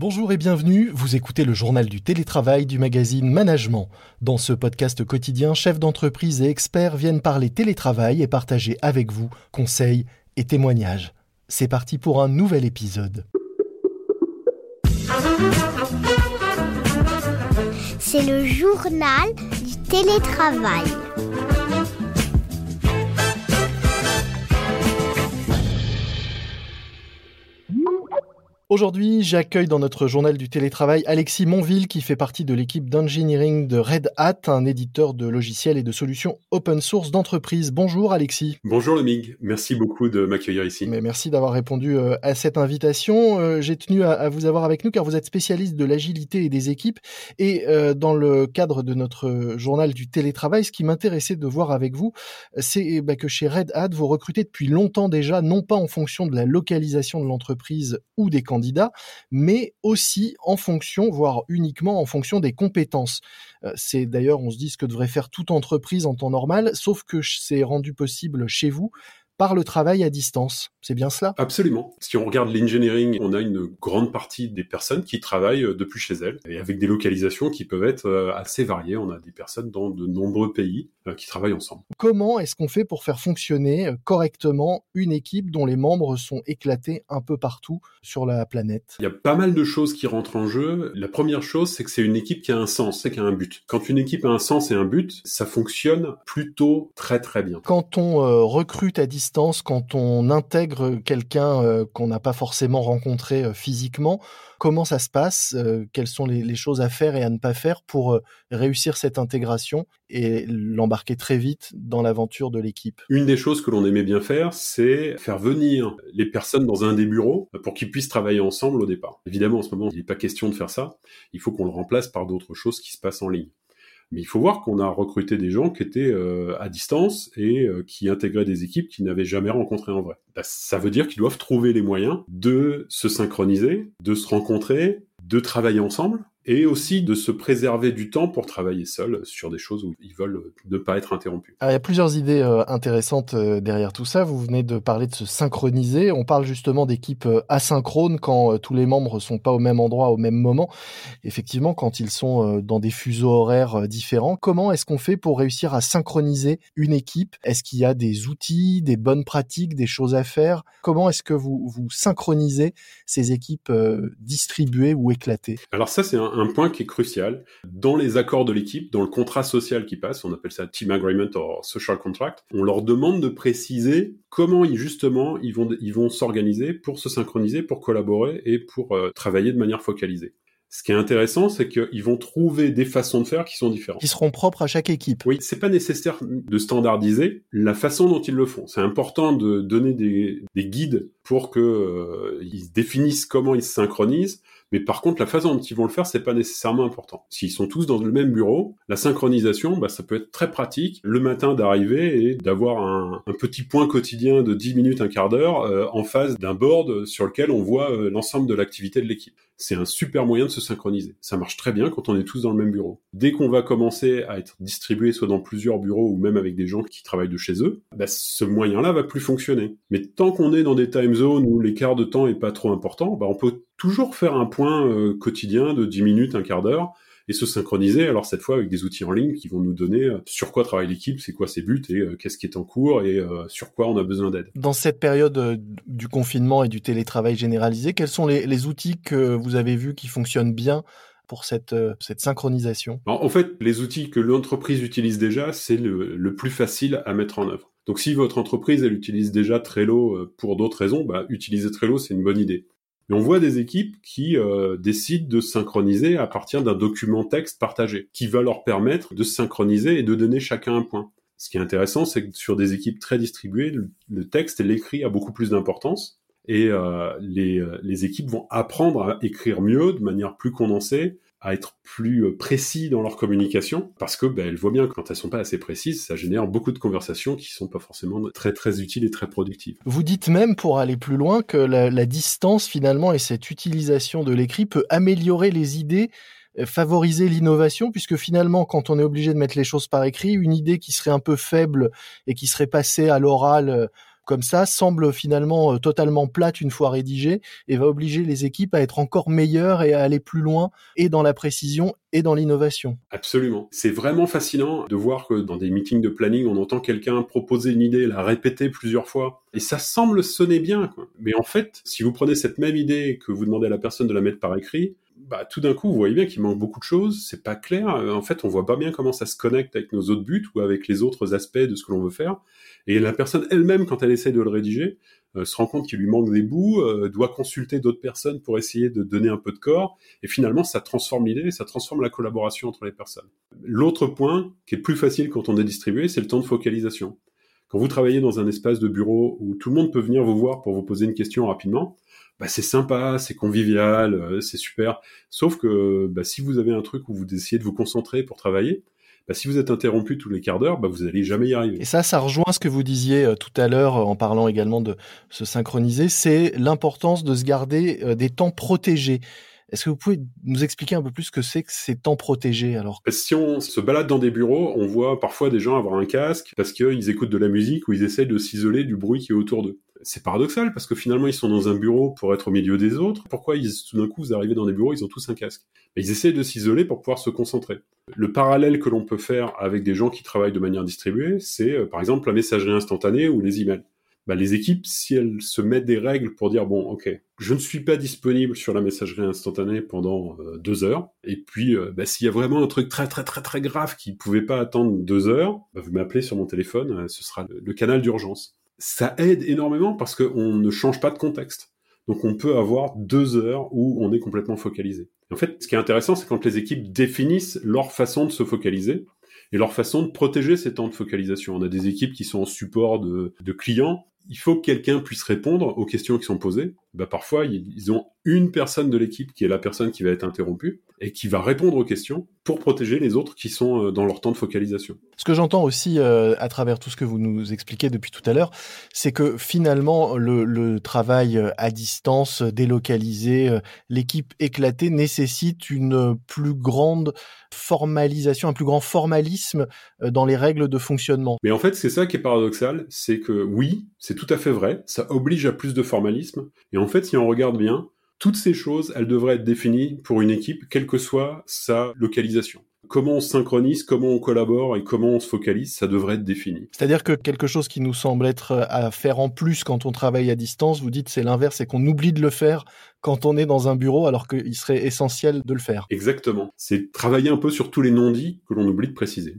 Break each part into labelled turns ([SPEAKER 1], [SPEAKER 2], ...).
[SPEAKER 1] Bonjour et bienvenue, vous écoutez le journal du télétravail du magazine Management. Dans ce podcast quotidien, chefs d'entreprise et experts viennent parler télétravail et partager avec vous conseils et témoignages. C'est parti pour un nouvel épisode.
[SPEAKER 2] C'est le journal du télétravail.
[SPEAKER 1] Aujourd'hui, j'accueille dans notre journal du télétravail Alexis Monville qui fait partie de l'équipe d'engineering de Red Hat, un éditeur de logiciels et de solutions open source d'entreprise. Bonjour Alexis.
[SPEAKER 3] Bonjour Lemig, merci beaucoup de m'accueillir ici.
[SPEAKER 1] Mais merci d'avoir répondu euh, à cette invitation. Euh, j'ai tenu à, vous avoir avec nous car vous êtes spécialiste de l'agilité et des équipes et euh, dans le cadre de notre journal du télétravail, ce qui m'intéressait de voir avec vous, c'est bah, que chez Red Hat, vous recrutez depuis longtemps déjà, non pas en fonction de la localisation de l'entreprise ou des candidats, mais aussi en fonction, voire uniquement en fonction des compétences. Euh, c'est d'ailleurs, on se dit ce que devrait faire toute entreprise en temps normal, sauf que c'est rendu possible chez vous par le travail à distance. C'est bien cela?
[SPEAKER 3] Absolument. Si on regarde l'engineering, on a une grande partie des personnes qui travaillent euh, depuis chez elles et avec des localisations qui peuvent être euh, assez variées. On a des personnes dans de nombreux pays euh, qui travaillent ensemble.
[SPEAKER 1] Comment est-ce qu'on fait pour faire fonctionner correctement une équipe dont les membres sont éclatés un peu partout sur la planète?
[SPEAKER 3] Il y a pas mal de choses qui rentrent en jeu. La première chose, c'est que c'est une équipe qui a un sens, c'est qui a un but. Quand une équipe a un sens et un but, ça fonctionne plutôt très très bien.
[SPEAKER 1] Quand on recrute à distance, quand on intègre quelqu'un euh, qu'on n'a pas forcément rencontré euh, physiquement Comment ça se passe euh, Quelles sont les, choses à faire et à ne pas faire pour réussir cette intégration et l'embarquer très vite dans l'aventure de l'équipe?
[SPEAKER 3] Une des choses que l'on aimait bien faire, c'est faire venir les personnes dans un des bureaux pour qu'ils puissent travailler ensemble au départ. Évidemment, en ce moment, il n'est pas question de faire ça. Il faut qu'on le remplace par d'autres choses qui se passent en ligne. Mais il faut voir qu'on a recruté des gens qui étaient euh, à distance et euh, qui intégraient des équipes qu'ils n'avaient jamais rencontrées en vrai. Bah, ça veut dire qu'ils doivent trouver les moyens de se synchroniser, de se rencontrer, de travailler ensemble et aussi de se préserver du temps pour travailler seul sur des choses où ils veulent ne pas être interrompus.
[SPEAKER 1] il y a plusieurs idées euh, intéressantes euh, derrière tout ça. Vous venez de parler de se synchroniser. On parle justement d'équipes euh, asynchrones quand tous les membres sont pas au même endroit au même moment. Effectivement, quand ils sont dans des fuseaux horaires différents, comment est-ce qu'on fait pour réussir à synchroniser une équipe? Est-ce qu'il y a des outils, des bonnes pratiques, des choses à faire? Comment est-ce que vous, vous synchronisez ces équipes distribuées ou éclatées?
[SPEAKER 3] Alors ça, c'est un un point qui est crucial. Dans les accords de l'équipe, dans le contrat social qui passe, on appelle ça team agreement ou social contract, on leur demande de préciser comment ils, justement ils vont, ils vont s'organiser pour se synchroniser, pour collaborer et pour euh, travailler de manière focalisée. Ce qui est intéressant, c'est qu'ils vont trouver des façons de faire qui sont différentes.
[SPEAKER 1] Qui seront propres à chaque équipe.
[SPEAKER 3] Oui, c'est pas nécessaire de standardiser la façon dont ils le font. C'est important de donner des, guides pour qu'ils euh, définissent comment ils se synchronisent, mais par contre, la façon dont ils vont le faire, c'est pas nécessairement important. S'ils sont tous dans le même bureau, la synchronisation, bah, ça peut être très pratique le matin d'arriver et d'avoir un, petit point quotidien de 10 minutes, un quart d'heure euh, en face d'un board sur lequel on voit euh, l'ensemble de l'activité de l'équipe. C'est un super moyen de se synchroniser. Ça marche très bien quand on est tous dans le même bureau. Dès qu'on va commencer à être distribué soit dans plusieurs bureaux ou même avec des gens qui travaillent de chez eux, bah, ce moyen-là va plus fonctionner. Mais tant qu'on est dans des time zones où l'écart de temps est pas trop important, bah, on peut toujours faire un point euh, quotidien de 10 minutes, un quart d'heure, et se synchroniser, alors cette fois avec des outils en ligne qui vont nous donner euh, sur quoi travaille l'équipe, c'est quoi ses buts et euh, qu'est-ce qui est en cours et sur quoi on a besoin d'aide.
[SPEAKER 1] Dans cette période du confinement et du télétravail généralisé, quels sont les, outils que vous avez vus qui fonctionnent bien pour cette, cette synchronisation?
[SPEAKER 3] En fait, les outils que l'entreprise utilise déjà, c'est le, le, plus facile à mettre en œuvre. Donc si votre entreprise, elle utilise déjà Trello pour d'autres raisons, bah, utiliser Trello, c'est une bonne idée. Mais on voit des équipes qui euh, décident de synchroniser à partir d'un document texte partagé, qui va leur permettre de synchroniser et de donner chacun un point. Ce qui est intéressant, c'est que sur des équipes très distribuées, le, texte et l'écrit a beaucoup plus d'importance. Et euh, euh, les équipes vont apprendre à écrire mieux, de manière plus condensée, à être plus euh, précis dans leur communication parce que ben, elles voient bien que quand elles sont pas assez précises, ça génère beaucoup de conversations qui sont pas forcément très très utiles et très productives.
[SPEAKER 1] Vous dites même pour aller plus loin que la, distance finalement et cette utilisation de l'écrit peut améliorer les idées euh, favoriser l'innovation puisque finalement quand on est obligé de mettre les choses par écrit une idée qui serait un peu faible et qui serait passée à l'oral euh, comme ça semble finalement totalement plate une fois rédigée et va obliger les équipes à être encore meilleures et à aller plus loin et dans la précision et dans l'innovation.
[SPEAKER 3] Absolument. C'est vraiment fascinant de voir que dans des meetings de planning, on entend quelqu'un proposer une idée, la répéter plusieurs fois, et ça semble sonner bien. Quoi. Mais en fait, si vous prenez cette même idée que vous demandez à la personne de la mettre par écrit, bah, tout d'un coup, vous voyez bien qu'il manque beaucoup de choses, c'est pas clair. Euh, en fait, on voit pas bien comment ça se connecte avec nos autres buts ou avec les autres aspects de ce que l'on veut faire. Et la personne elle-même, quand elle essaie de le rédiger, euh, se rend compte qu'il lui manque des bouts, euh, doit consulter d'autres personnes pour essayer de donner un peu de corps, et finalement ça transforme l'idée, ça transforme la collaboration entre les personnes. L'autre point, qui est plus facile quand on est distribué, c'est le temps de focalisation. Quand vous travaillez dans un espace de bureau où tout le monde peut venir vous voir pour vous poser une question rapidement, bah c'est sympa, c'est convivial, euh, c'est super. Sauf que bah, si vous avez un truc où vous essayez de vous concentrer pour travailler, bah, si vous êtes interrompu tous les quarts d'heure, bah, vous n'allez jamais y arriver.
[SPEAKER 1] Et ça, ça rejoint ce que vous disiez euh, tout à l'heure en parlant également de se synchroniser, c'est l'importance de se garder euh, des temps protégés. Est-ce que vous pouvez nous expliquer un peu plus ce que c'est que ces temps protégés alors?
[SPEAKER 3] Si on se balade dans des bureaux, on voit parfois des gens avoir un casque parce qu'ils écoutent de la musique ou ils essaient de s'isoler du bruit qui est autour d'eux. C'est paradoxal parce que finalement ils sont dans un bureau pour être au milieu des autres. Pourquoi ils, tout d'un coup vous arrivez dans des bureaux, ils ont tous un casque? Ils essaient de s'isoler pour pouvoir se concentrer. Le parallèle que l'on peut faire avec des gens qui travaillent de manière distribuée, c'est euh, par exemple la messagerie instantanée ou les emails. Bah, les équipes, si elles se mettent des règles pour dire bon, ok, je ne suis pas disponible sur la messagerie instantanée pendant euh, deux heures, et puis euh, bah, s'il y a vraiment un truc très très très très grave qui ne pouvait pas attendre deux heures, bah, vous m'appelez sur mon téléphone, ce sera le, canal d'urgence. Ça aide énormément parce qu'on ne change pas de contexte. Donc on peut avoir deux heures où on est complètement focalisé. En fait, ce qui est intéressant, c'est quand les équipes définissent leur façon de se focaliser et leur façon de protéger ces temps de focalisation. On a des équipes qui sont en support de, de clients il faut que quelqu'un puisse répondre aux questions qui sont posées. Bah, parfois, ils ont une personne de l'équipe qui est la personne qui va être interrompue et qui va répondre aux questions pour protéger les autres qui sont euh, dans leur temps de focalisation.
[SPEAKER 1] Ce que j'entends aussi euh, à travers tout ce que vous nous expliquez depuis tout à l'heure, c'est que finalement, le, travail euh, à distance, délocalisé, l'équipe éclatée nécessite une plus grande formalisation, un plus grand formalisme dans les règles de fonctionnement.
[SPEAKER 3] Mais en fait, c'est ça qui est paradoxal, c'est que oui, c'est tout à fait vrai, ça oblige à plus de formalisme, et en fait, si on regarde bien, toutes ces choses, elles devraient être définies pour une équipe, quelle que soit sa localisation comment on synchronise, comment on collabore et comment on se focalise, ça devrait être défini.
[SPEAKER 1] C'est-à-dire que quelque chose qui nous semble être euh, à faire en plus quand on travaille à distance, vous dites c'est l'inverse, c'est qu'on oublie de le faire quand on est dans un bureau alors qu'il serait essentiel de le faire.
[SPEAKER 3] Exactement. C'est travailler un peu sur tous les non-dits que l'on oublie de préciser.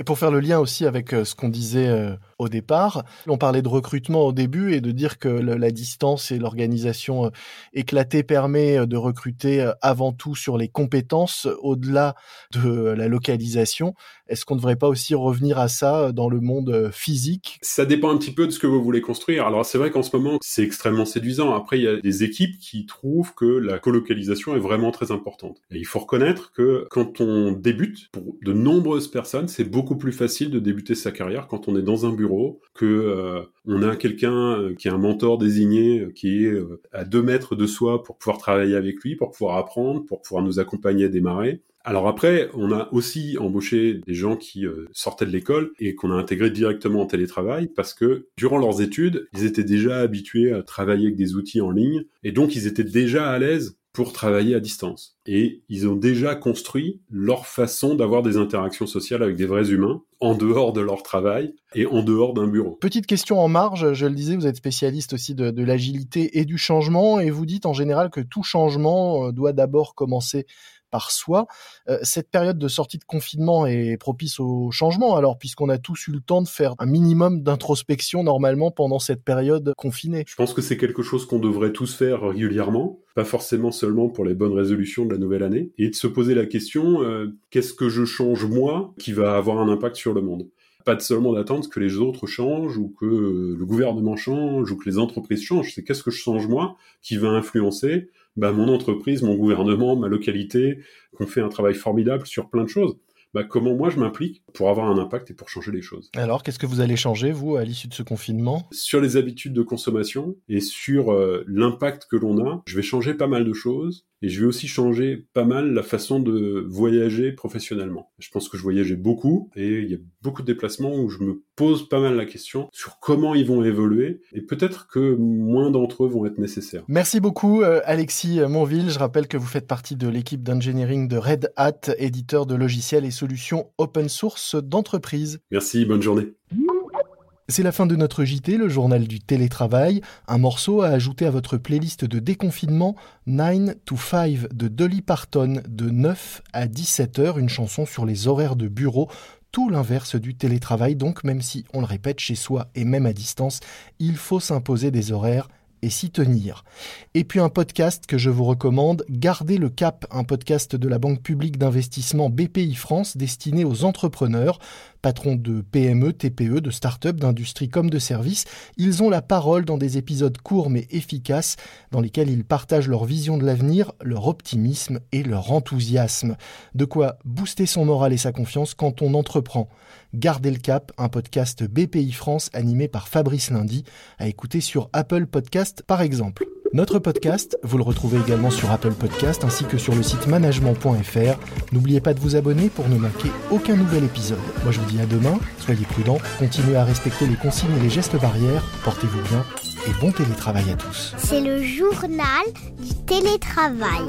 [SPEAKER 1] Et pour faire le lien aussi avec euh, ce qu'on disait euh, au départ, on parlait de recrutement au début et de dire que la distance et l'organisation euh, éclatée permet de recruter avant tout sur les compétences au-delà de la localisation. Est-ce qu'on ne devrait pas aussi revenir à ça dans le monde physique?
[SPEAKER 3] Ça dépend un petit peu de ce que vous voulez construire. Alors c'est vrai qu'en ce moment c'est extrêmement séduisant. Après il y a des équipes qui trouvent que la colocalisation est vraiment très importante. Et il faut reconnaître que quand on débute, pour de nombreuses personnes, c'est beaucoup plus facile de débuter sa carrière quand on est dans un bureau, que euh, on a quelqu'un euh, qui est un mentor désigné, euh, qui est à deux mètres de soi pour pouvoir travailler avec lui, pour pouvoir apprendre, pour pouvoir nous accompagner à démarrer. Alors après, on a aussi embauché des gens qui sortaient de l'école et qu'on a intégrés directement en télétravail parce que durant leurs études, ils étaient déjà habitués à travailler avec des outils en ligne et donc ils étaient déjà à l'aise pour travailler à distance. Et ils ont déjà construit leur façon d'avoir des interactions sociales avec des vrais humains en dehors de leur travail et en dehors d'un bureau.
[SPEAKER 1] Petite question en marge, je le disais, vous êtes spécialiste aussi de, de l'agilité et du changement et vous dites en général que tout changement euh, doit d'abord commencer par soi. Euh, cette période de sortie de confinement est propice au changement, alors puisqu'on a tous eu le temps de faire un minimum d'introspection normalement pendant cette période confinée.
[SPEAKER 3] Je pense que c'est quelque chose qu'on devrait tous faire régulièrement, pas forcément seulement pour les bonnes résolutions de la nouvelle année, et de se poser la question euh, qu'est-ce que je change moi qui va avoir un impact sur le monde? Pas seulement d'attendre que les autres changent ou que le gouvernement change ou que les entreprises changent. C'est qu'est-ce que je change moi qui va influencer bah, mon entreprise, mon gouvernement, ma localité, qu'on fait un travail formidable sur plein de choses. Bah, comment moi je m'implique pour avoir un impact et pour changer les choses.
[SPEAKER 1] Alors, qu'est-ce que vous allez changer, vous, à l'issue de ce confinement?
[SPEAKER 3] Sur les habitudes de consommation et sur euh, l'impact que l'on a, je vais changer pas mal de choses. Et je vais aussi changer pas mal la façon de voyager professionnellement. Je pense que je voyageais beaucoup et il y a beaucoup de déplacements où je me pose pas mal la question sur comment ils vont évoluer et peut-être que moins d'entre eux vont être nécessaires.
[SPEAKER 1] Merci beaucoup euh, Alexis Monville. Je rappelle que vous faites partie de l'équipe d'engineering de Red Hat, éditeur de logiciels et solutions open source d'entreprise.
[SPEAKER 3] Merci, bonne journée.
[SPEAKER 1] C'est la fin de notre JT, le journal du télétravail. Un morceau à ajouter à votre playlist de déconfinement 9 to 5 de Dolly Parton de 9 à 17 heures, une chanson sur les horaires de bureau. Tout l'inverse du télétravail, donc même si on le répète chez soi et même à distance, il faut s'imposer des horaires et s'y tenir. Et puis un podcast que je vous recommande, Gardez le cap, un podcast de la Banque publique d'investissement BPI France destiné aux entrepreneurs, patrons de PME, TPE, de start-up, d'industrie comme de services. Ils ont la parole dans des épisodes courts mais efficaces dans lesquels ils partagent leur vision de l'avenir, leur optimisme et leur enthousiasme. De quoi booster son moral et sa confiance quand on entreprend. Gardez le cap, un podcast BPI France animé par Fabrice Lundy, à écouter sur Apple Podcast par exemple. Notre podcast, vous le retrouvez également sur Apple Podcast ainsi que sur le site management.fr. N'oubliez pas de vous abonner pour ne manquer aucun nouvel épisode. Moi je vous dis à demain, soyez prudents, continuez à respecter les consignes et les gestes barrières, portez-vous bien et bon télétravail à tous.
[SPEAKER 2] C'est le journal du télétravail.